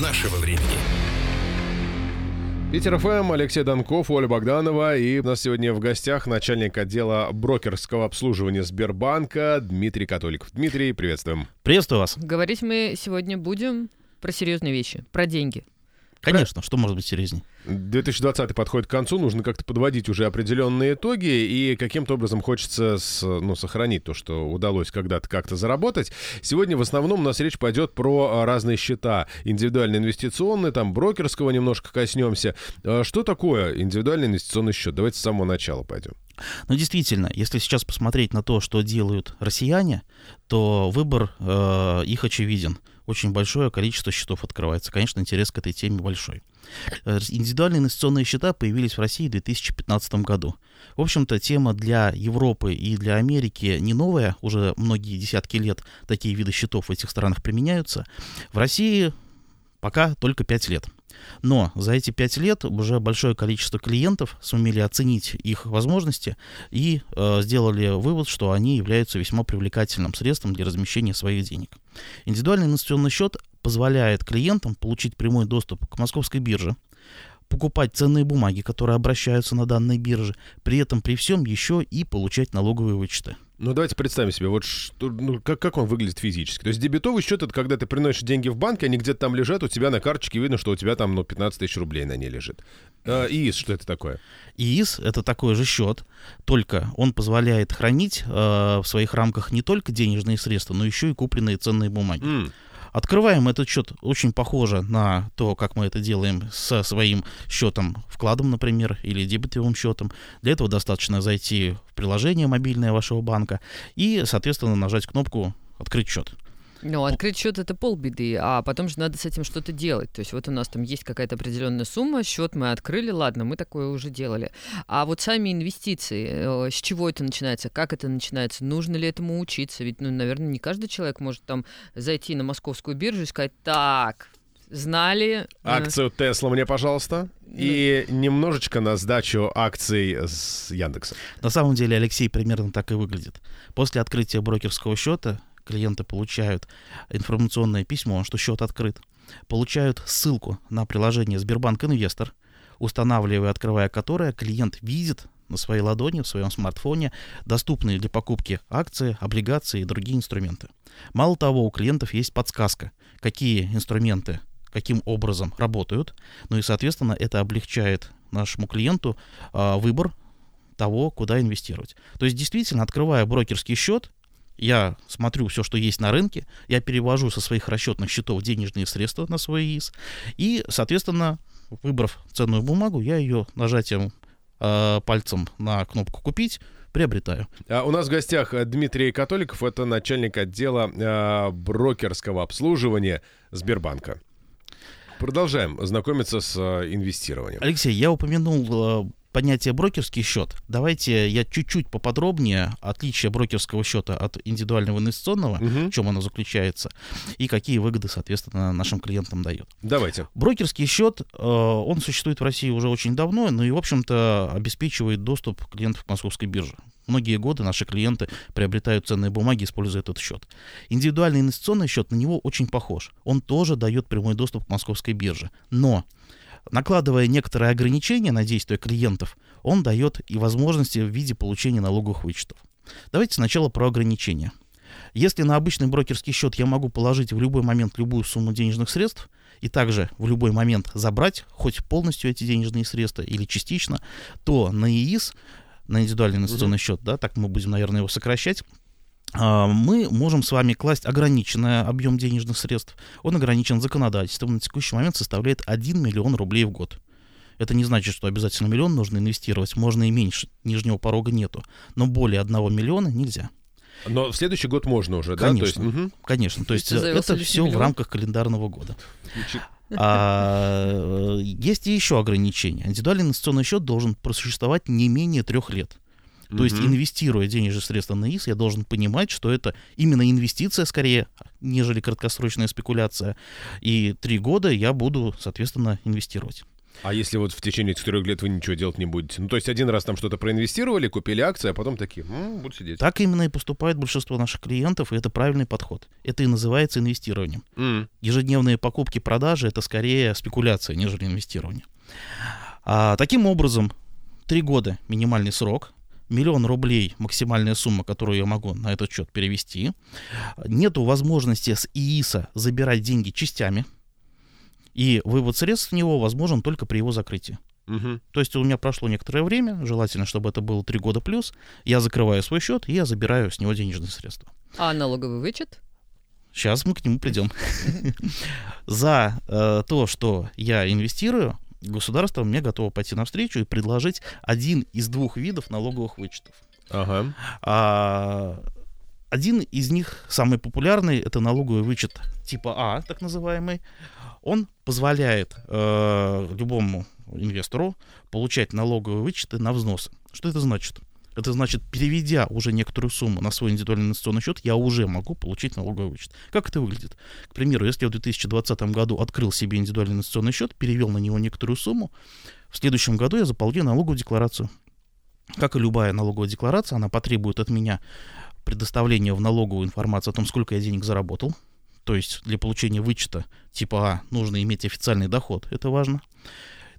нашего времени. Питер ФМ, Алексей Донков, Оля Богданова. И у нас сегодня в гостях начальник отдела брокерского обслуживания Сбербанка Дмитрий Католиков. Дмитрий, приветствуем. Приветствую вас. Говорить мы сегодня будем про серьезные вещи, про деньги. Конечно, что может быть серьезнее? 2020 подходит к концу, нужно как-то подводить уже определенные итоги, и каким-то образом хочется с, ну, сохранить то, что удалось когда-то как-то заработать. Сегодня в основном у нас речь пойдет про а, разные счета. Индивидуальные инвестиционные, там брокерского немножко коснемся. А Что такое индивидуальный инвестиционный счет? Давайте с самого начала пойдем. Ну, действительно, если сейчас посмотреть на то, что делают россияне, то выбор э, их очевиден. Очень большое количество счетов открывается. Конечно, интерес к этой теме большой. Э, Индивидуальные инвестиционные счета появились в России в 2015 году. В общем-то, тема для Европы и для Америки не новая. Уже многие десятки лет такие виды счетов в этих странах применяются. В России пока только 5 лет. Но за эти пять лет уже большое количество клиентов сумели оценить их возможности и э, сделали вывод, что они являются весьма привлекательным средством для размещения своих денег. Индивидуальный инвестиционный счет позволяет клиентам получить прямой доступ к московской бирже, покупать ценные бумаги, которые обращаются на данной бирже, при этом при всем еще и получать налоговые вычеты. Ну, давайте представим себе, вот что, ну, как, как он выглядит физически. То есть дебетовый счет — это когда ты приносишь деньги в банк, они где-то там лежат, у тебя на карточке видно, что у тебя там, ну, 15 тысяч рублей на ней лежит. А, ИИС, что это такое? ИИС — это такой же счет, только он позволяет хранить э, в своих рамках не только денежные средства, но еще и купленные ценные бумаги. М, Открываем этот счет очень похоже на то, как мы это делаем со своим счетом, вкладом, например, или дебетовым счетом. Для этого достаточно зайти в приложение мобильное вашего банка и, соответственно, нажать кнопку «Открыть счет». Ну, открыть счет это полбеды, а потом же надо с этим что-то делать. То есть вот у нас там есть какая-то определенная сумма, счет мы открыли, ладно, мы такое уже делали. А вот сами инвестиции, э, с чего это начинается, как это начинается, нужно ли этому учиться? Ведь, ну, наверное, не каждый человек может там зайти на московскую биржу и сказать, так, знали... э, Акцию Тесла мне, пожалуйста. И немножечко на сдачу акций с Яндекса. На самом деле, Алексей, примерно так и выглядит. После открытия брокерского счета клиенты получают информационное письмо, что счет открыт, получают ссылку на приложение Сбербанк Инвестор, устанавливая открывая которое, клиент видит на своей ладони, в своем смартфоне, доступные для покупки акции, облигации и другие инструменты. Мало того, у клиентов есть подсказка, какие инструменты каким образом работают, ну и, соответственно, это облегчает нашему клиенту а, выбор того, куда инвестировать. То есть, действительно, открывая брокерский счет, я смотрю все, что есть на рынке, я перевожу со своих расчетных счетов денежные средства на свой ИИС, и, соответственно, выбрав ценную бумагу, я ее нажатием э, пальцем на кнопку «Купить» приобретаю. А У нас в гостях э, Дмитрий Католиков, это начальник отдела э, брокерского обслуживания Сбербанка. Продолжаем знакомиться с э, инвестированием. Алексей, я упомянул э, понятие брокерский счет. Давайте я чуть-чуть поподробнее отличие брокерского счета от индивидуального инвестиционного, Мгм. в чем оно заключается, и какие выгоды, соответственно, нашим клиентам дает. Давайте. Брокерский счет, э, он существует в России уже очень давно, ну и, в общем-то, обеспечивает доступ клиентов к московской бирже. Многие годы наши клиенты приобретают ценные бумаги, используя этот счет. Индивидуальный инвестиционный счет на него очень похож. Он тоже дает прямой доступ к московской бирже. Но, накладывая некоторые ограничения на действия клиентов, он дает и возможности в виде получения налоговых вычетов. Давайте сначала про ограничения. Если на обычный брокерский счет я могу положить в любой момент любую сумму денежных средств, и также в любой момент забрать хоть полностью эти денежные средства или частично, то на ИИС, на индивидуальный инвестиционный счет, да, так мы будем, наверное, его сокращать, мы можем с вами класть ограниченный объем денежных средств. Он ограничен законодательством, на текущий момент составляет 1 миллион рублей в год. Это не значит, что обязательно миллион нужно инвестировать, можно и меньше, нижнего порога нету. Но более 1 миллиона нельзя. Но в следующий год можно уже, да? То есть, Конечно. мгм. Конечно, то есть э, это лишний все в миллион? рамках календарного года. А, э, есть и еще ограничения. Индивидуальный инвестиционный счет должен просуществовать не менее трех лет. То есть, инвестируя денежные средства на ИС, я должен понимать, что это именно инвестиция скорее, нежели краткосрочная спекуляция. И три года я буду, соответственно, инвестировать. А если вот в течение четырех лет вы ничего делать не будете? Ну, то есть один раз там что-то проинвестировали, купили акции, а потом такие, м-м, буду сидеть. Так именно и поступает большинство наших клиентов, и это правильный подход. Это и называется инвестированием. М. Ежедневные покупки, продажи — это скорее спекуляция, нежели инвестирование. А, таким образом, три года минимальный срок, миллион рублей максимальная сумма, которую я могу на этот счет перевести. Нету возможности с ИИСа забирать деньги частями, и вывод средств в него возможен только при его закрытии. Мгм. То есть у меня прошло некоторое время, желательно, чтобы это было три года плюс, я закрываю свой счет, и я забираю с него денежные средства. А налоговый вычет? Сейчас мы к нему придем. За э, то, что я инвестирую, государство мне готово пойти навстречу и предложить один из двух видов налоговых вычетов. Ага. А, один из них, самый популярный, это налоговый вычет типа А, так называемый. Он позволяет э, любому инвестору получать налоговые вычеты на взносы. Что это значит? Это значит, переведя уже некоторую сумму на свой индивидуальный инвестиционный счет, я уже могу получить налоговый вычет. Как это выглядит? К примеру, если я в 2020 году открыл себе индивидуальный инвестиционный счет, перевел на него некоторую сумму, в следующем году я заполню налоговую декларацию. Как и любая налоговая декларация, она потребует от меня предоставления в налоговую информацию о том, сколько я денег заработал. То есть для получения вычета типа А нужно иметь официальный доход, это важно.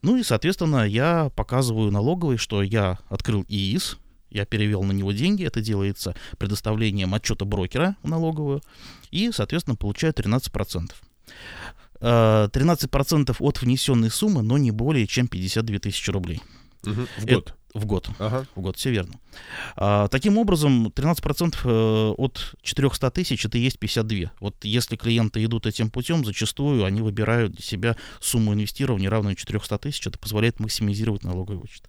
Ну и, соответственно, я показываю налоговой, что я открыл ИИС, я перевел на него деньги, это делается предоставлением отчета брокера в налоговую, и, соответственно, получаю 13%. Э, 13% от внесенной суммы, но не более чем 52 тысячи рублей Мгм. В Это- год. в год. Ага. В год, все верно. А, таким образом, 13% э, от 400 тысяч это и есть 52. Вот если клиенты идут этим путем, зачастую они выбирают для себя сумму инвестирования, равную 400 тысяч. Это позволяет максимизировать налоговый вычет.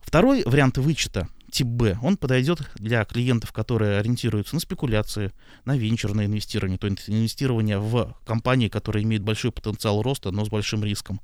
Второй вариант вычета, тип Б, он подойдет для клиентов, которые ориентируются на спекуляции, на венчурное инвестирование, то есть инвестирование в компании, которые имеют большой потенциал роста, но с большим риском,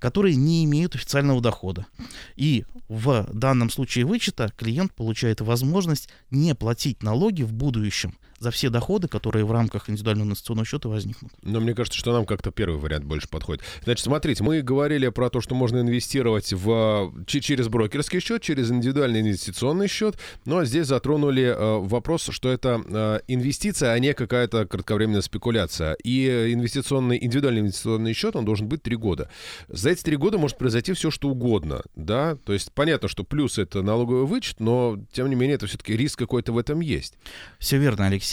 которые не имеют официального дохода. И в данном случае вычета клиент получает возможность не платить налоги в будущем за все доходы, которые в рамках индивидуального инвестиционного счета возникнут. Но мне кажется, что нам как-то первый вариант больше подходит. Значит, смотрите, мы говорили про то, что можно инвестировать в, че- через брокерский счет, через индивидуальный инвестиционный счет. Ну а здесь затронули э, вопрос, что это э, инвестиция, а не какая-то кратковременная спекуляция. И инвестиционный, индивидуальный инвестиционный счет, он должен быть три года. За эти три года может произойти все, что угодно. Да? То есть понятно, что плюс это налоговый вычет, но тем не менее это все-таки риск какой-то в этом есть. Все верно, Алексей.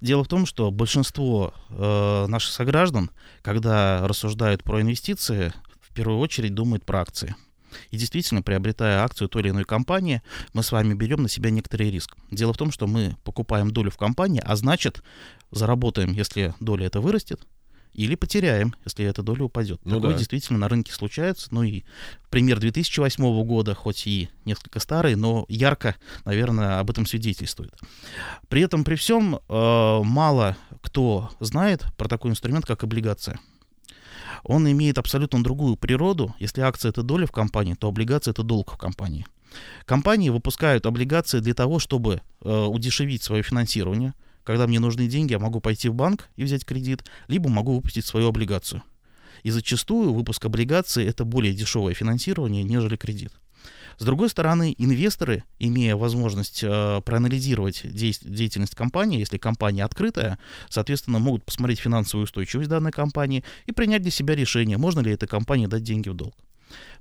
Дело в том, что большинство э, наших сограждан, когда рассуждают про инвестиции, в первую очередь думают про акции. И действительно, приобретая акцию той или иной компании, мы с вами берем на себя некоторый риск. Дело в том, что мы покупаем долю в компании, а значит, заработаем, если доля это вырастет, или потеряем, если эта доля упадет. Ну Такое да. действительно на рынке случается. Ну и пример 2008 года, хоть и несколько старый, но ярко, наверное, об этом свидетельствует. При этом, при всем, э, мало кто знает про такой инструмент, как облигация. Он имеет абсолютно другую природу. Если акция — это доля в компании, то облигация — это долг в компании. Компании выпускают облигации для того, чтобы э, удешевить свое финансирование. Когда мне нужны деньги, я могу пойти в банк и взять кредит, либо могу выпустить свою облигацию. И зачастую выпуск облигаций — это более дешевое финансирование, нежели кредит. С другой стороны, инвесторы, имея возможность э, проанализировать деятельность компании, если компания открытая, соответственно, могут посмотреть финансовую устойчивость данной компании и принять для себя решение, можно ли этой компании дать деньги в долг.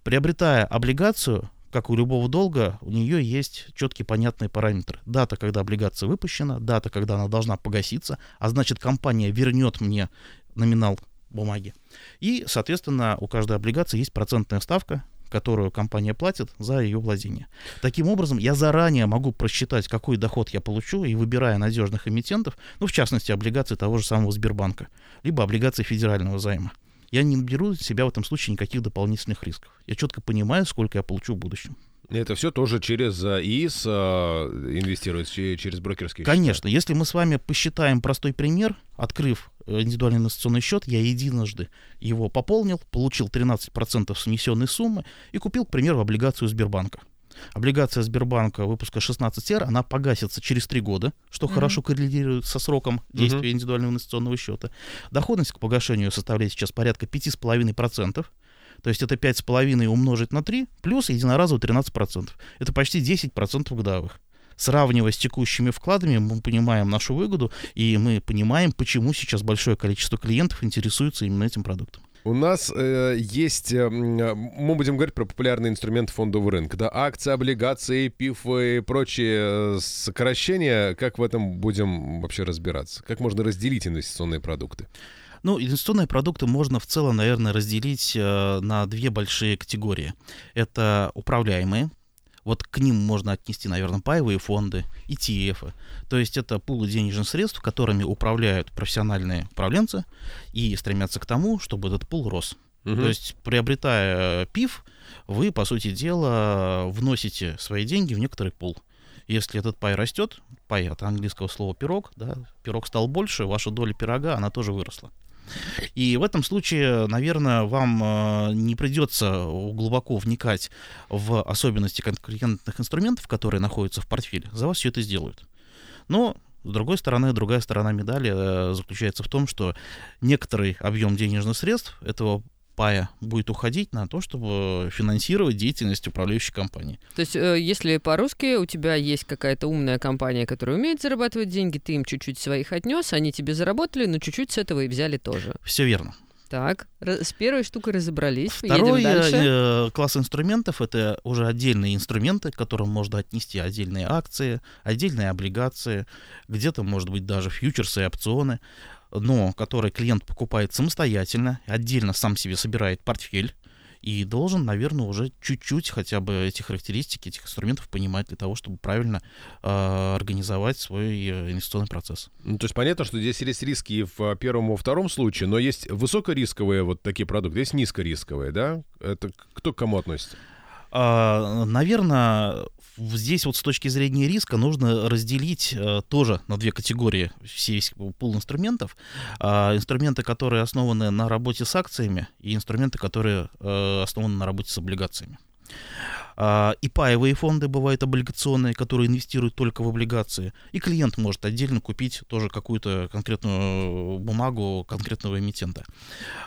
Приобретая облигацию, как у любого долга, у нее есть четкие понятные параметры. Дата, когда облигация выпущена, дата, когда она должна погаситься, а значит компания вернет мне номинал бумаги. И, соответственно, у каждой облигации есть процентная ставка, которую компания платит за ее владение. Таким образом, я заранее могу просчитать, какой доход я получу, и выбирая надежных эмитентов, ну, в частности, облигации того же самого Сбербанка, либо облигации федерального займа. Я не беру на себя в этом случае никаких дополнительных рисков. Я четко понимаю, сколько я получу в будущем. Это все тоже через э, ИИС э, инвестируется, че- через брокерские счета. Конечно, если мы с вами посчитаем простой пример, открыв э, индивидуальный инвестиционный счет, я единожды его пополнил, получил 13% с внесенной суммы и купил, к примеру, облигацию Сбербанка. Облигация Сбербанка выпуска 16R, она погасится через 3 года, что Мгм. хорошо коррелирует со сроком действия индивидуального инвестиционного счета. Доходность к погашению составляет сейчас порядка 5,5%. То есть это 5,5 умножить на 3 плюс единоразово 13%. Это почти 10% годовых. Сравнивая с текущими вкладами, мы понимаем нашу выгоду, и мы понимаем, почему сейчас большое количество клиентов интересуется именно этим продуктом. У нас э, есть, э, мы будем говорить про популярные инструменты фондового рынка, да, акции, облигации, ПИФ и прочие э, сокращения. Как в этом будем вообще разбираться? Как можно разделить инвестиционные продукты? Ну, инвестиционные продукты можно в целом, наверное, разделить э, на две большие категории. Это управляемые, вот к ним можно отнести, наверное, паевые фонды, ETF. То есть это пулы денежных средств, которыми управляют профессиональные управленцы и стремятся к тому, чтобы этот пул рос. Угу. То есть, приобретая ПИФ, вы, по сути дела, вносите свои деньги в некоторый пул. Если этот пай растет, пай от английского слова пирог, да, пирог стал больше, ваша доля пирога, она тоже выросла. И в этом случае, наверное, вам э, не придется глубоко вникать в особенности конкурентных инструментов, которые находятся в портфеле. За вас все это сделают. Но с другой стороны, другая сторона медали э, заключается в том, что некоторый объем денежных средств этого пая будет уходить на то, чтобы финансировать деятельность управляющей компании. То есть, э, если по-русски у тебя есть какая-то умная компания, которая умеет зарабатывать деньги, ты им чуть-чуть своих отнес, они тебе заработали, но чуть-чуть с этого и взяли тоже. Все верно. Так, с первой штукой разобрались. Второй. Э, класс инструментов это уже отдельные инструменты, к которым можно отнести отдельные акции, отдельные облигации, где-то, может быть, даже фьючерсы и опционы но который клиент покупает самостоятельно, отдельно сам себе собирает портфель, и должен, наверное, уже чуть-чуть хотя бы эти характеристики, этих инструментов понимать для того, чтобы правильно э, организовать свой э, инвестиционный процесс. Ну, то есть понятно, что здесь есть риски в первом и втором случае, но есть высокорисковые вот такие продукты, есть низкорисковые, да? Это кто к кому относится? А, наверное, здесь вот с точки зрения риска нужно разделить э, тоже на две категории весь пул инструментов. Э, инструменты, которые основаны на работе с акциями, и инструменты, которые э, основаны на работе с облигациями. А, и паевые фонды бывают облигационные, которые инвестируют только в облигации. И клиент может отдельно купить тоже какую-то конкретную бумагу конкретного эмитента.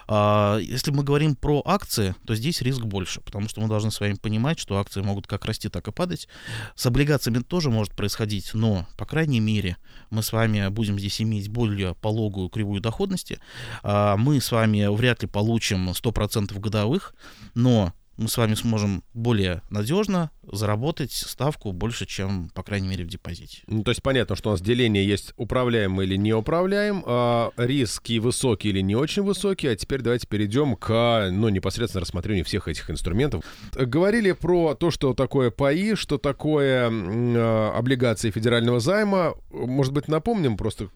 А, если мы говорим про акции, то здесь риск больше, потому что мы должны с вами понимать, что акции могут как расти, так и падать. С облигациями тоже может происходить, но, по крайней мере, мы с вами будем здесь иметь более пологую кривую доходности. А, мы с вами вряд ли получим 100% годовых, но мы с вами сможем более надежно заработать ставку больше, чем, по крайней мере, в депозите. Ну, то есть понятно, что у нас деление есть управляем или не управляем, а риски высокие или не очень высокие. А теперь давайте перейдем к ну, непосредственно рассмотрению всех этих инструментов. Говорили про то, что такое ПАИ, что такое э, облигации федерального займа. Может быть, напомним просто,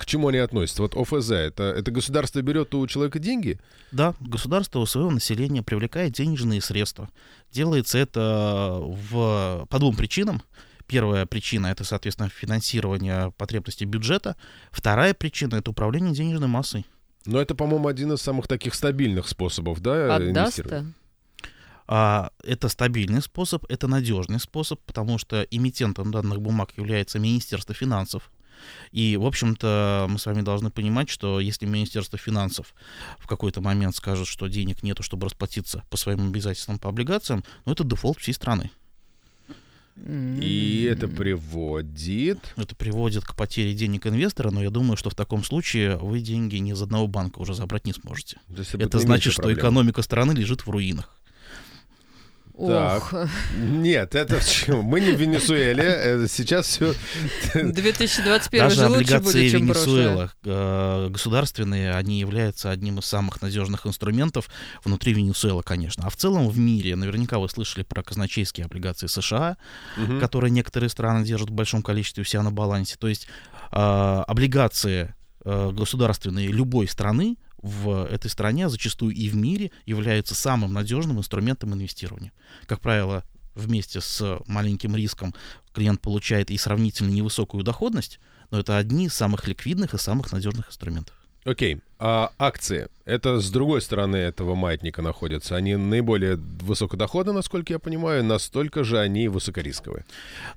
к чему они относятся? Вот ОФЗ, это, это государство берет у человека деньги? Да, государство у своего населения привлекает денежные средства. Делается это в, по двум причинам. Первая причина — это, соответственно, финансирование потребностей бюджета. Вторая причина — это управление денежной массой. Но это, по-моему, один из самых таких стабильных способов, да, Отдаст а, это стабильный способ, это надежный способ, потому что эмитентом данных бумаг является Министерство финансов. И, в общем-то, мы с вами должны понимать, что если Министерство финансов в какой-то момент скажет, что денег нету, чтобы расплатиться по своим обязательствам по облигациям, ну, это дефолт всей страны. И это приводит... Это приводит к потере денег инвестора, но я думаю, что в таком случае вы деньги ни из одного банка уже забрать не сможете. Это значит, что экономика страны лежит в руинах. Так. Ох. Нет, это почему? Мы не в Венесуэле. Сейчас все... 2021 Даже же облигации лучше будет, чем Венесуэла э, государственные, они являются одним из самых надежных инструментов внутри Венесуэлы, конечно. А в целом в мире, наверняка вы слышали про казначейские облигации США, угу. которые некоторые страны держат в большом количестве у себя на балансе. То есть э, облигации э, государственные любой страны в этой стране, а зачастую и в мире, являются самым надежным инструментом инвестирования. Как правило, вместе с маленьким риском клиент получает и сравнительно невысокую доходность, но это одни из самых ликвидных и самых надежных инструментов. Окей. А акции, это с другой стороны этого маятника находятся. Они наиболее высокодоходны, насколько я понимаю, настолько же они высокорисковые.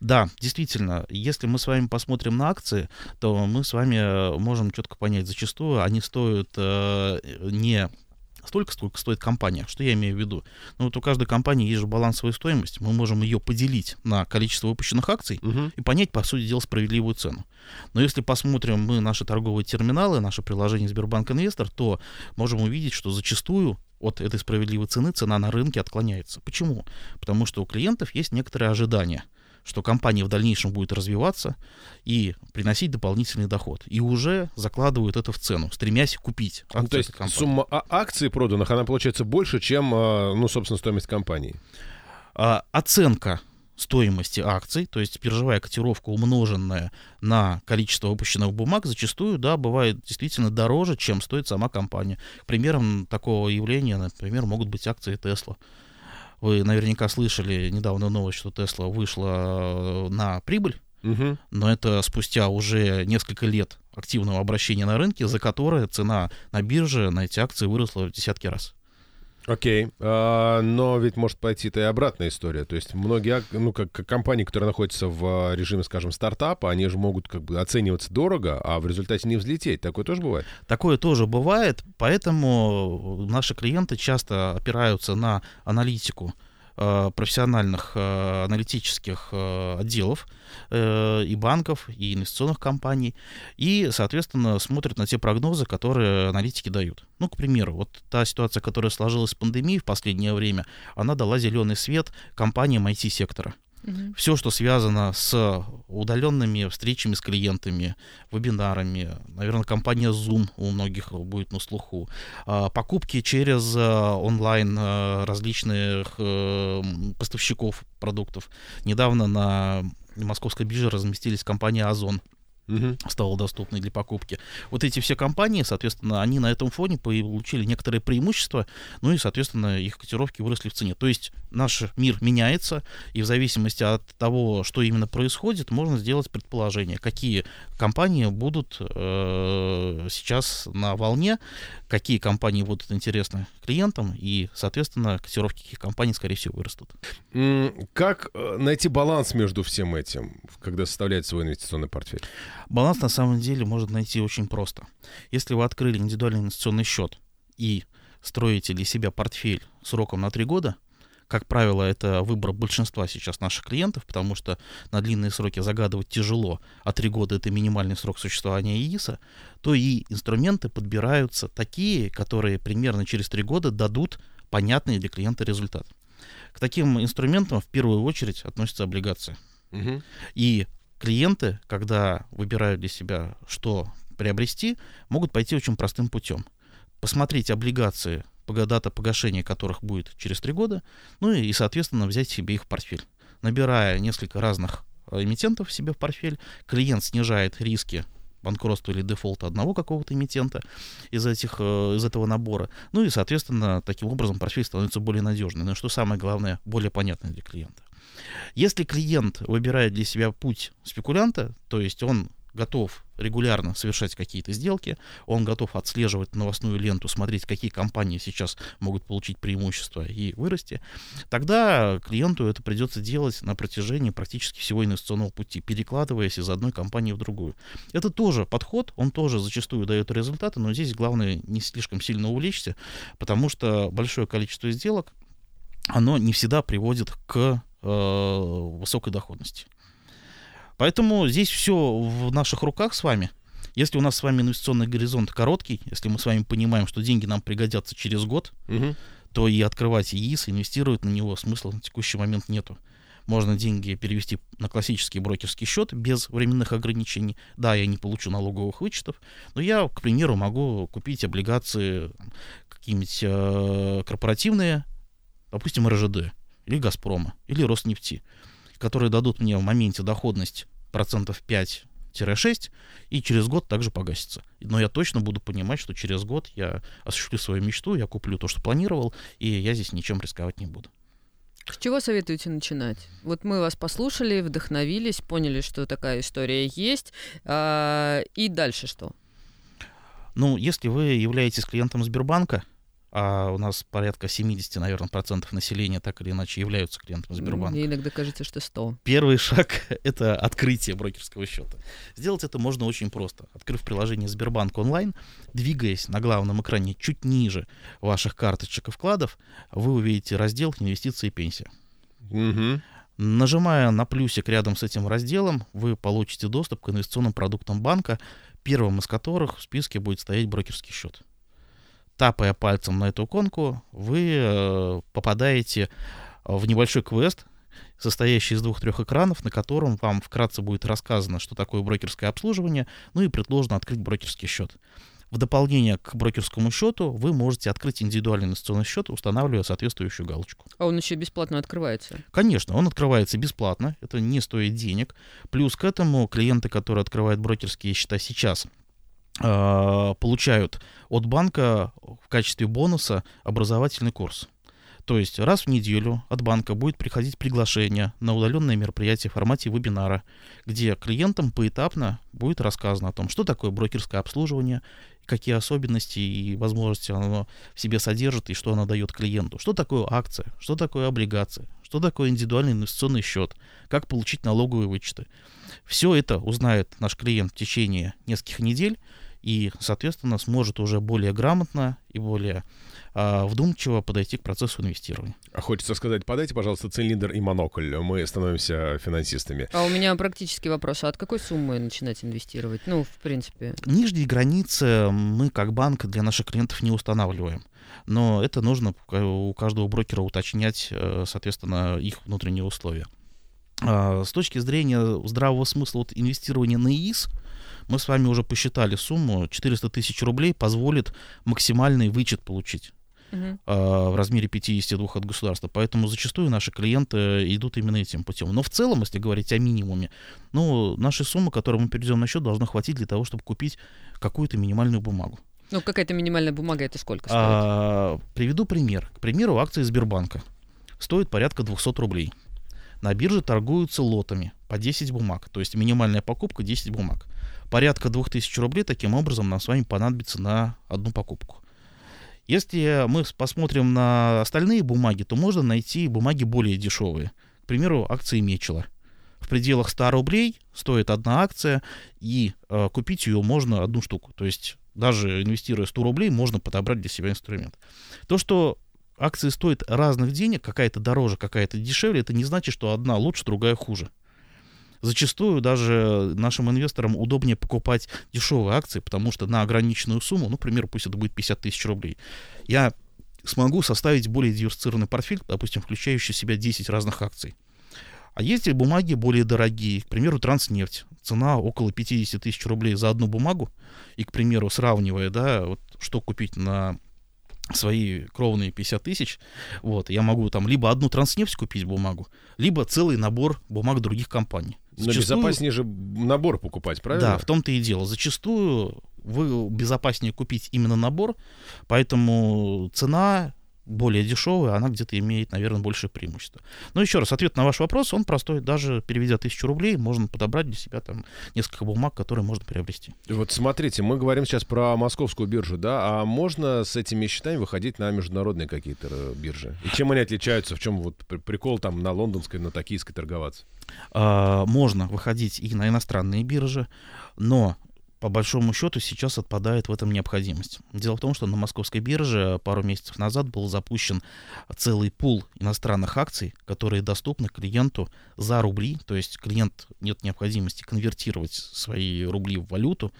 Да, действительно. Если мы с вами посмотрим на акции, то мы с вами можем четко понять, зачастую они стоят э, не столько, сколько стоит компания. Что я имею в виду? Ну, вот у каждой компании есть же балансовая стоимость. Мы можем ее поделить на количество выпущенных акций Мгм. и понять, по сути дела, справедливую цену. Но если посмотрим мы наши торговые терминалы, наше приложение Сбербанк Инвестор, то можем увидеть, что зачастую от этой справедливой цены цена на рынке отклоняется. Почему? Потому что у клиентов есть некоторые ожидания что компания в дальнейшем будет развиваться и приносить дополнительный доход. И уже закладывают это в цену, стремясь купить акции Ну, то есть сумма а- акций проданных, она получается больше, чем, а, ну, собственно, стоимость компании. А, оценка стоимости акций, то есть биржевая котировка, умноженная на количество выпущенных бумаг, зачастую, да, бывает действительно дороже, чем стоит сама компания. Примером такого явления, например, могут быть акции Tesla. Вы наверняка слышали недавно новость, что Tesla вышла э, на прибыль, Мгм. но это спустя уже несколько лет активного обращения на рынке, за которое цена на бирже на эти акции выросла в десятки раз. Окей. А, но ведь может пойти-то и обратная история. То есть многие, ну, как, как компании, которые находятся в а, режиме, скажем, стартапа, они же могут как бы оцениваться дорого, а в результате не взлететь. Такое тоже бывает? Такое тоже бывает, поэтому наши клиенты часто опираются на аналитику э, профессиональных э, аналитических э, отделов э, и банков, и инвестиционных компаний, и, соответственно, смотрят на те прогнозы, которые аналитики дают. Ну, к примеру, вот та ситуация, которая сложилась с пандемией в последнее время, она дала зеленый свет компаниям IT-сектора. Мгм. Все, что связано с удаленными встречами с клиентами, вебинарами, наверное, компания Zoom у многих будет на слуху, а, покупки через а, онлайн а, различных э, поставщиков продуктов. Недавно на московской бирже разместились компания Озон Мгм. стала доступной для покупки. Вот эти все компании, соответственно, они на этом фоне получили некоторые преимущества, ну и, соответственно, их котировки выросли в цене. То есть наш мир меняется, и в зависимости от того, что именно происходит, можно сделать предположение, какие компании будут э, сейчас на волне, какие компании будут интересны клиентам, и, соответственно, котировки каких компаний, скорее всего, вырастут. Как э, найти баланс между всем этим, когда составляете свой инвестиционный портфель? Баланс на самом деле может найти очень просто. Если вы открыли индивидуальный инвестиционный счет и строите для себя портфель сроком на три года, как правило, это выбор большинства сейчас наших клиентов, потому что на длинные сроки загадывать тяжело, а три года это минимальный срок существования ИИСа, то и инструменты подбираются такие, которые примерно через три года дадут понятный для клиента результат. К таким инструментам в первую очередь относятся облигации. Мгм. И клиенты, когда выбирают для себя, что приобрести, могут пойти очень простым путем. Посмотреть облигации, дата погашения которых будет через три года, ну и, соответственно, взять себе их в портфель. Набирая несколько разных э, эмитентов себе в портфель, клиент снижает риски банкротства или дефолта одного какого-то эмитента из, этих, э, из этого набора. Ну и, соответственно, таким образом портфель становится более надежным. Но что самое главное, более понятный для клиента. Если клиент выбирает для себя путь спекулянта, то есть он готов регулярно совершать какие-то сделки, он готов отслеживать новостную ленту, смотреть, какие компании сейчас могут получить преимущество и вырасти, тогда клиенту это придется делать на протяжении практически всего инвестиционного пути, перекладываясь из одной компании в другую. Это тоже подход, он тоже зачастую дает результаты, но здесь главное не слишком сильно увлечься, потому что большое количество сделок, оно не всегда приводит к высокой доходности. Поэтому здесь все в наших руках с вами. Если у нас с вами инвестиционный горизонт короткий, если мы с вами понимаем, что деньги нам пригодятся через год, Мгм. то и открывать ИИС, инвестировать на него смысла на текущий момент нету. Можно деньги перевести на классический брокерский счет без временных ограничений. Да, я не получу налоговых вычетов, но я, к примеру, могу купить облигации какие-нибудь э, корпоративные, допустим, РЖД, или Газпрома, или Роснефти, которые дадут мне в моменте доходность процентов 5-6, и через год также погасится. Но я точно буду понимать, что через год я осуществлю свою мечту, я куплю то, что планировал, и я здесь ничем рисковать не буду. С чего советуете начинать? Вот мы вас послушали, вдохновились, поняли, что такая история есть. а, и дальше что? Ну, если вы являетесь клиентом Сбербанка, а у нас порядка 70, наверное, процентов населения так или иначе являются клиентами Сбербанка. Мне иногда кажется, что 100. Первый шаг — это открытие брокерского счета. Сделать это можно очень просто. Открыв приложение Сбербанк онлайн, двигаясь на главном экране чуть ниже ваших карточек и вкладов, вы увидите раздел «Инвестиции и пенсия». Угу. Нажимая на плюсик рядом с этим разделом, вы получите доступ к инвестиционным продуктам банка, первым из которых в списке будет стоять брокерский счет. Тапая пальцем на эту иконку, вы э, попадаете в небольшой квест, состоящий из двух-трех экранов, на котором вам вкратце будет рассказано, что такое брокерское обслуживание, ну и предложено открыть брокерский счет. В дополнение к брокерскому счету вы можете открыть индивидуальный инвестиционный счет, устанавливая соответствующую галочку. А он еще бесплатно открывается? Конечно, он открывается бесплатно, это не стоит денег. Плюс к этому клиенты, которые открывают брокерские счета сейчас, э, получают от банка в качестве бонуса образовательный курс. То есть раз в неделю от банка будет приходить приглашение на удаленное мероприятие в формате вебинара, где клиентам поэтапно будет рассказано о том, что такое брокерское обслуживание, какие особенности и возможности оно в себе содержит и что оно дает клиенту, что такое акция, что такое облигация, что такое индивидуальный инвестиционный счет, как получить налоговые вычеты. Все это узнает наш клиент в течение нескольких недель и, соответственно, сможет уже более грамотно и более а, вдумчиво подойти к процессу инвестирования. А хочется сказать, подайте, пожалуйста, цилиндр и монокль. Мы становимся финансистами. А у меня практически вопрос, а от какой суммы начинать инвестировать? Ну, в принципе. Нижние границы мы как банк для наших клиентов не устанавливаем. Но это нужно у каждого брокера уточнять, э, соответственно, их внутренние условия. А, с точки зрения здравого смысла вот инвестирования на ИИС, мы с вами уже посчитали сумму, 400 тысяч рублей позволит максимальный вычет получить uh в размере 52 от государства. Поэтому зачастую наши клиенты идут именно этим путем. Но в целом, если говорить о минимуме, ну, наши суммы, которые мы перейдем на счет, должны хватить для того, чтобы купить какую-то минимальную бумагу. Ну, какая-то минимальная бумага, это сколько стоит? А, приведу пример. К примеру, акции Сбербанка стоят порядка 200 рублей. На бирже торгуются лотами по 10 бумаг, то есть минимальная покупка 10 бумаг. Порядка 2000 рублей таким образом нам с вами понадобится на одну покупку. Если мы посмотрим на остальные бумаги, то можно найти бумаги более дешевые. К примеру, акции Мечела. В пределах 100 рублей стоит одна акция, и э, купить ее можно одну штуку. То есть даже инвестируя 100 рублей, можно подобрать для себя инструмент. То, что акции стоят разных денег, какая-то дороже, какая-то дешевле, это не значит, что одна лучше, другая хуже. Зачастую даже нашим инвесторам удобнее покупать дешевые акции, потому что на ограниченную сумму, ну, примеру, пусть это будет 50 тысяч рублей, я смогу составить более диверсифицированный портфель, допустим, включающий в себя 10 разных акций. А есть бумаги более дорогие, к примеру, транснефть, цена около 50 тысяч рублей за одну бумагу, и, к примеру, сравнивая, да, вот что купить на свои кровные 50 тысяч, вот, я могу там либо одну транснефть купить бумагу, либо целый набор бумаг других компаний. Зачастую... Но безопаснее же набор покупать, правильно? Да, в том-то и дело. Зачастую вы безопаснее купить именно набор, поэтому цена более дешевая, она где-то имеет, наверное, большее преимущество. Но еще раз, ответ на ваш вопрос, он простой. Даже переведя тысячу рублей, можно подобрать для себя там несколько бумаг, которые можно приобрести. Вот смотрите, мы говорим сейчас про московскую биржу, да, а можно с этими счетами выходить на международные какие-то э, биржи? И чем они отличаются? В чем вот прикол там на лондонской, на токийской торговаться? А, можно выходить и на иностранные биржи, но по большому счету сейчас отпадает в этом необходимость. Дело в том, что на московской бирже пару месяцев назад был запущен целый пул иностранных акций, которые доступны клиенту за рубли, то есть клиент нет необходимости конвертировать свои рубли в валюту,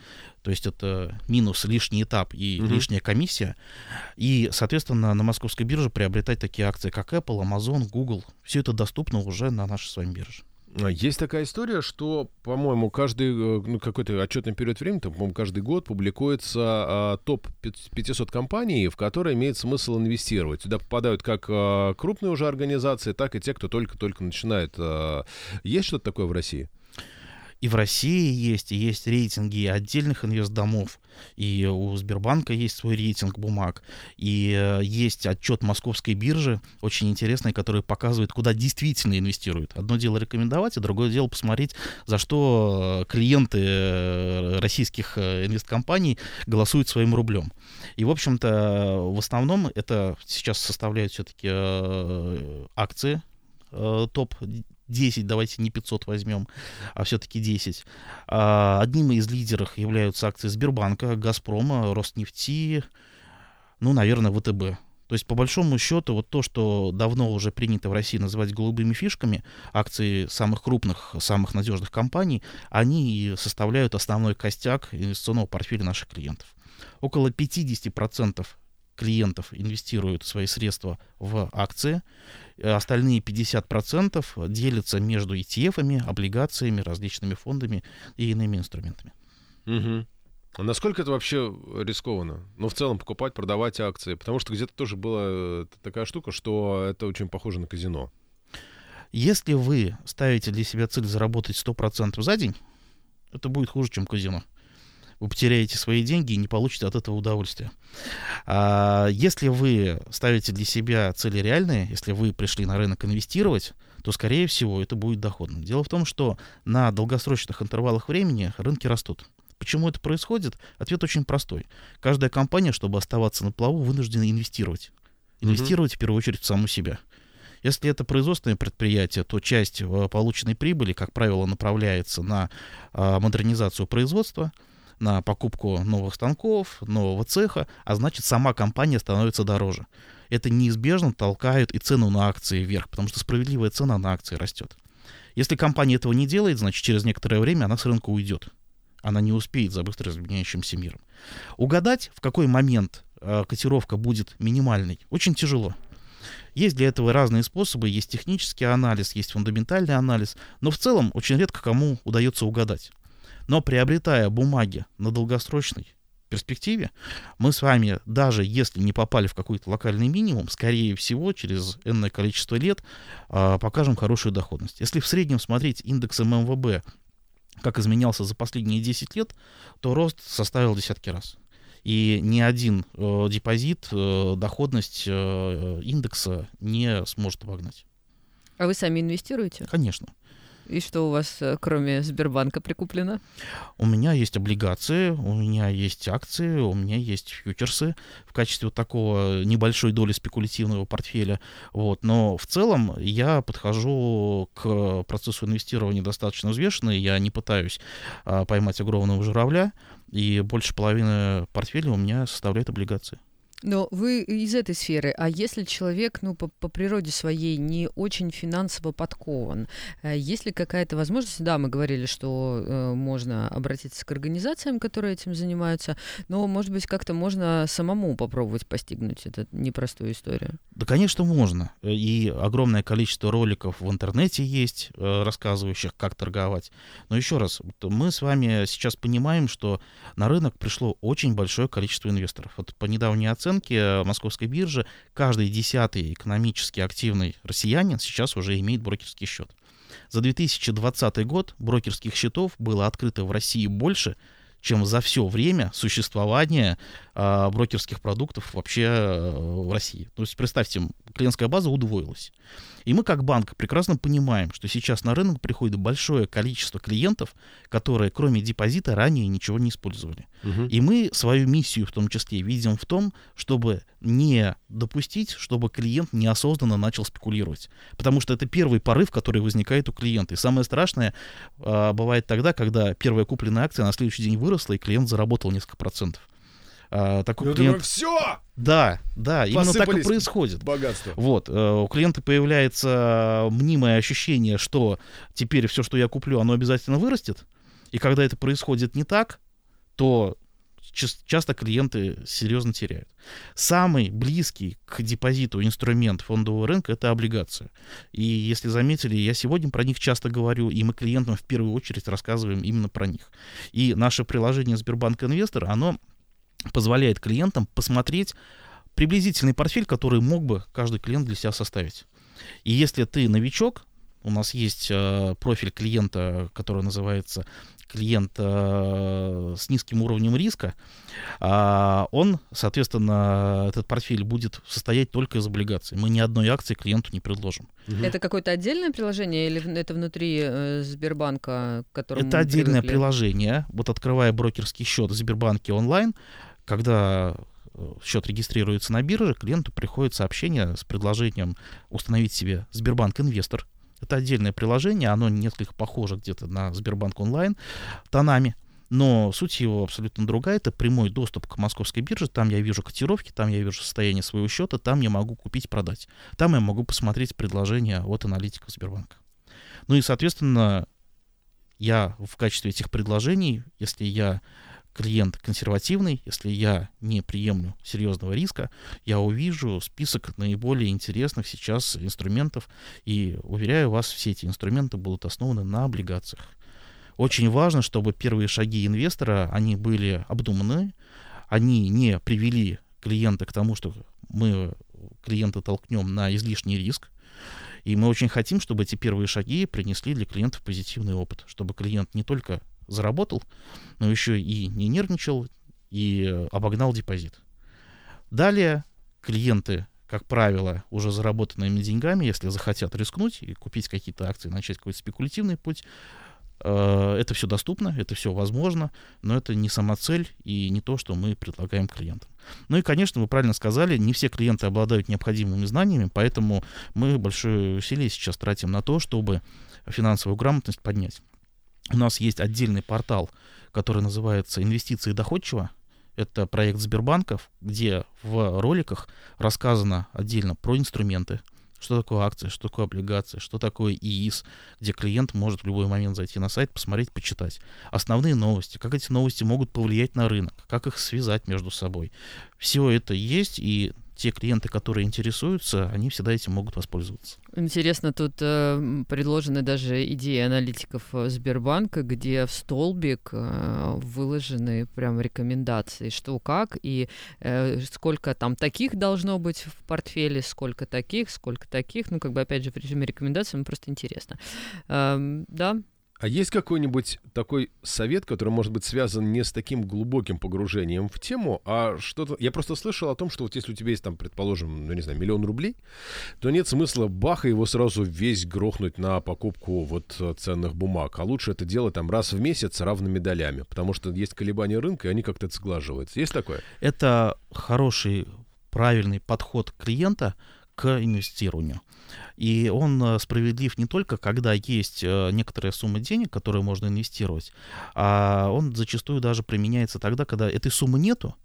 то есть это минус лишний этап и угу. лишняя комиссия. И, соответственно, на московской бирже приобретать такие акции, как Apple, Amazon, Google, все это доступно уже на нашей с вами бирже. А, есть такая история, что, по-моему, каждый э, ну, какой-то отчетный период времени, там, по-моему, каждый год публикуется а, топ 500 компаний, в которые имеет смысл инвестировать. Туда попадают как а, крупные уже организации, так и те, кто только-только начинает. А, есть что-то такое в России? И в России есть, и есть рейтинги отдельных инвестдомов, и у Сбербанка есть свой рейтинг бумаг, и э, есть отчет Московской биржи, очень интересный, который показывает, куда действительно инвестируют. Одно дело рекомендовать, а другое дело посмотреть, за что э, клиенты э, российских инвесткомпаний голосуют своим рублем. И, в общем-то, в основном это сейчас составляют все-таки акции топ 10, давайте не 500 возьмем, а все-таки 10. А, одним из лидеров являются акции Сбербанка, Газпрома, Роснефти, ну, наверное, ВТБ. То есть, по большому счету, вот то, что давно уже принято в России называть голубыми фишками, акции самых крупных, самых надежных компаний, они составляют основной костяк инвестиционного портфеля наших клиентов. Около 50% клиентов инвестируют свои средства в акции, э, остальные 50% делятся между ETF, облигациями, различными фондами и иными инструментами. Угу. А насколько это вообще рискованно? Ну, в целом, покупать, продавать акции. Потому что где-то тоже была э, такая штука, что это очень похоже на казино. Если вы ставите для себя цель заработать 100% за день, это будет хуже, чем казино вы потеряете свои деньги и не получите от этого удовольствия. А если вы ставите для себя цели реальные, если вы пришли на рынок инвестировать, то, скорее всего, это будет доходно. Дело в том, что на долгосрочных интервалах времени рынки растут. Почему это происходит? Ответ очень простой. Каждая компания, чтобы оставаться на плаву, вынуждена инвестировать. Инвестировать mm-hmm. в первую очередь в саму себя. Если это производственное предприятие, то часть э, полученной прибыли, как правило, направляется на а, модернизацию производства, на покупку новых станков, нового цеха, а значит сама компания становится дороже. Это неизбежно толкает и цену на акции вверх, потому что справедливая цена на акции растет. Если компания этого не делает, значит через некоторое время она с рынка уйдет. Она не успеет за быстро изменяющимся миром. Угадать, в какой момент э, котировка будет минимальной, очень тяжело. Есть для этого разные способы, есть технический анализ, есть фундаментальный анализ, но в целом очень редко кому удается угадать. Но приобретая бумаги на долгосрочной перспективе, мы с вами, даже если не попали в какой-то локальный минимум, скорее всего, через энное количество лет э, покажем хорошую доходность. Если в среднем смотреть индекс ММВБ, как изменялся за последние 10 лет, то рост составил десятки раз. И ни один э, депозит, э, доходность э, индекса не сможет обогнать. А вы сами инвестируете? Конечно. И что у вас, э, кроме Сбербанка, прикуплено? У меня есть облигации, у меня есть акции, у меня есть фьючерсы в качестве вот такого небольшой доли спекулятивного портфеля. Вот. Но в целом я подхожу к процессу инвестирования достаточно взвешенно. Я не пытаюсь а, поймать огромного журавля, и больше половины портфеля у меня составляет облигации. Но вы из этой сферы, а если человек, ну, по, по природе своей не очень финансово подкован, э, есть ли какая-то возможность, да, мы говорили, что э, можно обратиться к организациям, которые этим занимаются, но, может быть, как-то можно самому попробовать постигнуть эту непростую историю? Да, конечно, можно. И огромное количество роликов в интернете есть, э, рассказывающих, как торговать. Но еще раз, мы с вами сейчас понимаем, что на рынок пришло очень большое количество инвесторов. Вот по недавней оценке оценке московской биржи каждый десятый экономически активный россиянин сейчас уже имеет брокерский счет. За 2020 год брокерских счетов было открыто в России больше, чем за все время существования э, брокерских продуктов вообще э, в России. То есть, представьте, клиентская база удвоилась. И мы как банк прекрасно понимаем, что сейчас на рынок приходит большое количество клиентов, которые кроме депозита ранее ничего не использовали. Угу. И мы свою миссию в том числе видим в том, чтобы не допустить, чтобы клиент неосознанно начал спекулировать. Потому что это первый порыв, который возникает у клиента. И самое страшное э, бывает тогда, когда первая купленная акция на следующий день выросла, и клиент заработал несколько процентов. А, такой ну, клиент... все! Да, да, именно так и происходит. Богатство. Вот, э, у клиента появляется мнимое ощущение, что теперь все, что я куплю, оно обязательно вырастет. И когда это происходит не так, то часто клиенты серьезно теряют. Самый близкий к депозиту инструмент фондового рынка это облигация. И если заметили, я сегодня про них часто говорю, и мы клиентам в первую очередь рассказываем именно про них. И наше приложение Сбербанк Инвестор, оно позволяет клиентам посмотреть приблизительный портфель, который мог бы каждый клиент для себя составить. И если ты новичок, У нас есть э, профиль клиента, который называется клиент э, с низким уровнем риска, э, он, соответственно, этот портфель будет состоять только из облигаций. Мы ни одной акции клиенту не предложим. Угу. Это какое-то отдельное приложение или это внутри э, Сбербанка, которое Это отдельное привыкли? приложение. Вот открывая брокерский счет в Сбербанке онлайн, когда э, счет регистрируется на бирже, клиенту приходит сообщение с предложением установить себе Сбербанк Инвестор. Это отдельное приложение, оно несколько похоже где-то на Сбербанк онлайн тонами. Но суть его абсолютно другая. Это прямой доступ к московской бирже. Там я вижу котировки, там я вижу состояние своего счета, там я могу купить, продать. Там я могу посмотреть предложения от аналитиков Сбербанка. Ну и, соответственно, я в качестве этих предложений, если я клиент консервативный, если я не приемлю серьезного риска, я увижу список наиболее интересных сейчас инструментов, и, уверяю вас, все эти инструменты будут основаны на облигациях. Очень важно, чтобы первые шаги инвестора, они были обдуманы, они не привели клиента к тому, что мы клиента толкнем на излишний риск, и мы очень хотим, чтобы эти первые шаги принесли для клиентов позитивный опыт, чтобы клиент не только заработал, но еще и не нервничал и обогнал депозит. Далее клиенты, как правило, уже заработанными деньгами, если захотят рискнуть и купить какие-то акции, начать какой-то спекулятивный путь, э, это все доступно, это все возможно, но это не сама цель и не то, что мы предлагаем клиентам. Ну и, конечно, вы правильно сказали, не все клиенты обладают необходимыми знаниями, поэтому мы большое усилие сейчас тратим на то, чтобы финансовую грамотность поднять. У нас есть отдельный портал, который называется «Инвестиции доходчиво». Это проект Сбербанков, где в роликах рассказано отдельно про инструменты, что такое акции, что такое облигации, что такое ИИС, где клиент может в любой момент зайти на сайт, посмотреть, почитать. Основные новости, как эти новости могут повлиять на рынок, как их связать между собой. Все это есть, и те клиенты, которые интересуются, они всегда этим могут воспользоваться. Интересно, тут э, предложены даже идеи аналитиков э, Сбербанка, где в столбик э, выложены прям рекомендации, что как и э, сколько там таких должно быть в портфеле, сколько таких, сколько таких. Ну, как бы, опять же, в режиме рекомендаций, ну, просто интересно. Э, да, а есть какой-нибудь такой совет, который может быть связан не с таким глубоким погружением в тему, а что-то... Я просто слышал о том, что вот если у тебя есть там, предположим, ну не знаю, миллион рублей, то нет смысла баха его сразу весь грохнуть на покупку вот э, ценных бумаг. А лучше это делать там раз в месяц равными долями, потому что есть колебания рынка, и они как-то сглаживаются. Есть такое? Это хороший, правильный подход клиента к инвестированию. И он э, справедлив не только, когда есть э, некоторая сумма денег, которую можно инвестировать, а он зачастую даже применяется тогда, когда этой суммы нету,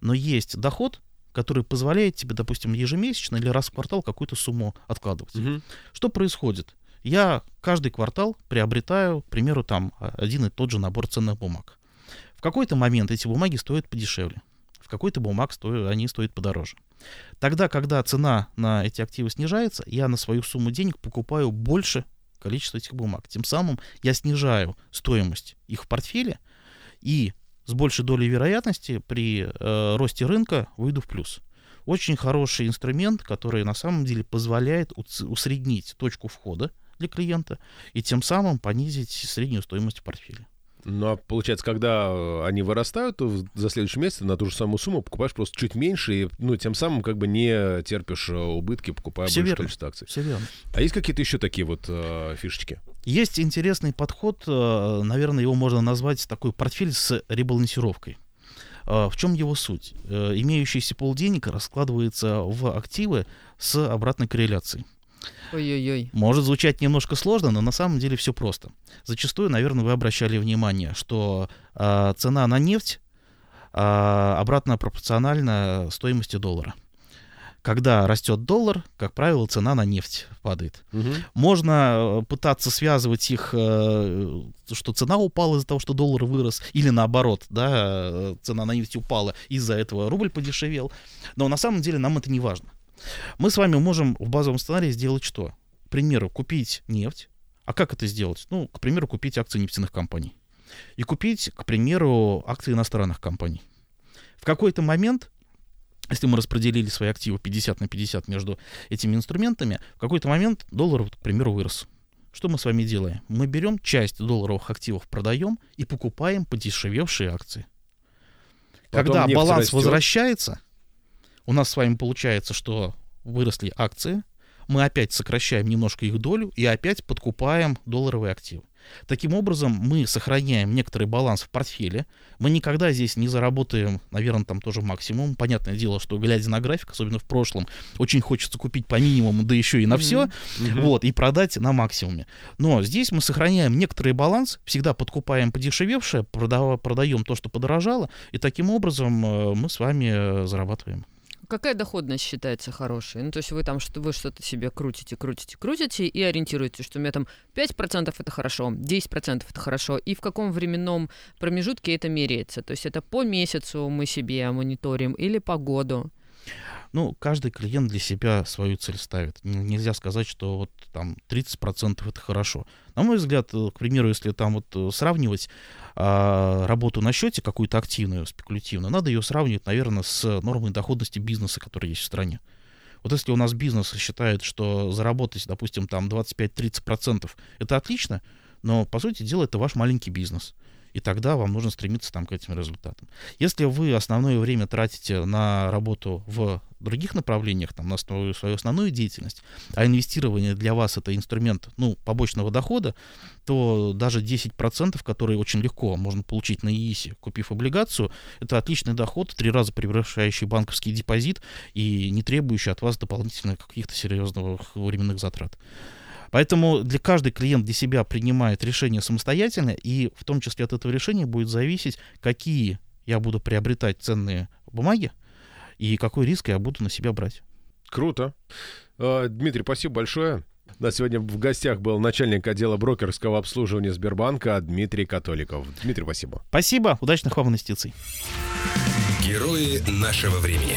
но есть доход, который позволяет тебе, допустим, ежемесячно или раз в квартал какую-то сумму откладывать. Угу. Что происходит? Я каждый квартал приобретаю, к примеру, там один и тот же набор ценных бумаг. В какой-то момент эти бумаги стоят подешевле в какой-то бумаг стоят, они стоят подороже. Тогда, когда цена на эти активы снижается, я на свою сумму денег покупаю больше количества этих бумаг. Тем самым я снижаю стоимость их в портфеле и с большей долей вероятности при э, росте рынка выйду в плюс. Очень хороший инструмент, который на самом деле позволяет усреднить точку входа для клиента и тем самым понизить среднюю стоимость портфеля. Ну, а получается, когда э, они вырастают, то за следующий месяц на ту же самую сумму покупаешь просто чуть меньше, и, ну, тем самым как бы не терпишь э, убытки, покупая Все больше верно. количество акций. Все верно. А есть какие-то еще такие вот э, фишечки? Есть интересный подход, э, наверное, его можно назвать такой портфель с ребалансировкой. В чем его суть? Имеющийся пол денег раскладывается в активы с обратной корреляцией. Ой-ой-ой. Может звучать немножко сложно, но на самом деле все просто. Зачастую, наверное, вы обращали внимание, что э, цена на нефть э, обратно пропорциональна стоимости доллара. Когда растет доллар, как правило, цена на нефть падает. Угу. Можно пытаться связывать их, э, что цена упала из-за того, что доллар вырос, или наоборот, да, цена на нефть упала, из-за этого рубль подешевел. Но на самом деле нам это не важно. Мы с вами можем в базовом сценарии сделать что? К примеру, купить нефть. А как это сделать? Ну, к примеру, купить акции нефтяных компаний. И купить, к примеру, акции иностранных компаний. В какой-то момент, если мы распределили свои активы 50 на 50 между этими инструментами, в какой-то момент доллар, к примеру, вырос. что мы с вами делаем? Мы берем часть долларовых активов, продаем и покупаем подешевевшие акции. Потом Когда баланс растет. возвращается, у нас с вами получается, что выросли акции, мы опять сокращаем немножко их долю и опять подкупаем долларовые активы. Таким образом, мы сохраняем некоторый баланс в портфеле. Мы никогда здесь не заработаем, наверное, там тоже максимум. Понятное дело, что глядя на график, особенно в прошлом, очень хочется купить по минимуму, да еще и на все, вот, и продать на максимуме. Но здесь мы сохраняем некоторый баланс, всегда подкупаем подешевевшее, продава- продаем то, что подорожало, и таким образом э, мы с вами э, зарабатываем. Какая доходность считается хорошей? Ну, то есть вы там что вы что-то себе крутите, крутите, крутите и ориентируете, что у меня там 5% это хорошо, 10% это хорошо, и в каком временном промежутке это меряется? То есть это по месяцу мы себе мониторим или по году? Ну, каждый клиент для себя свою цель ставит. Нельзя сказать, что вот там 30% это хорошо. На мой взгляд, э, к примеру, если там вот э, сравнивать а, работу на счете, какую-то активную, спекулятивную, надо ее сравнивать, наверное, с нормой доходности бизнеса, который есть в стране. Вот если у нас бизнес считает, что заработать, допустим, там 25-30% это отлично, но, по сути дела, это ваш маленький бизнес. И тогда вам нужно стремиться там к этим результатам. Если вы основное время тратите на работу в других направлениях, там, на свою, свою основную деятельность, а инвестирование для вас это инструмент ну, побочного дохода, то даже 10%, которые очень легко можно получить на ИИСе, купив облигацию, это отличный доход, три раза превышающий банковский депозит и не требующий от вас дополнительных каких-то серьезных временных затрат. Поэтому для каждый клиент для себя принимает решение самостоятельно, и в том числе от этого решения будет зависеть, какие я буду приобретать ценные бумаги и какой риск я буду на себя брать. Круто. Э, Дмитрий, спасибо большое. Да, сегодня в гостях был начальник отдела брокерского обслуживания Сбербанка Дмитрий Католиков. Дмитрий, спасибо. Спасибо, удачных вам инвестиций. Герои нашего времени.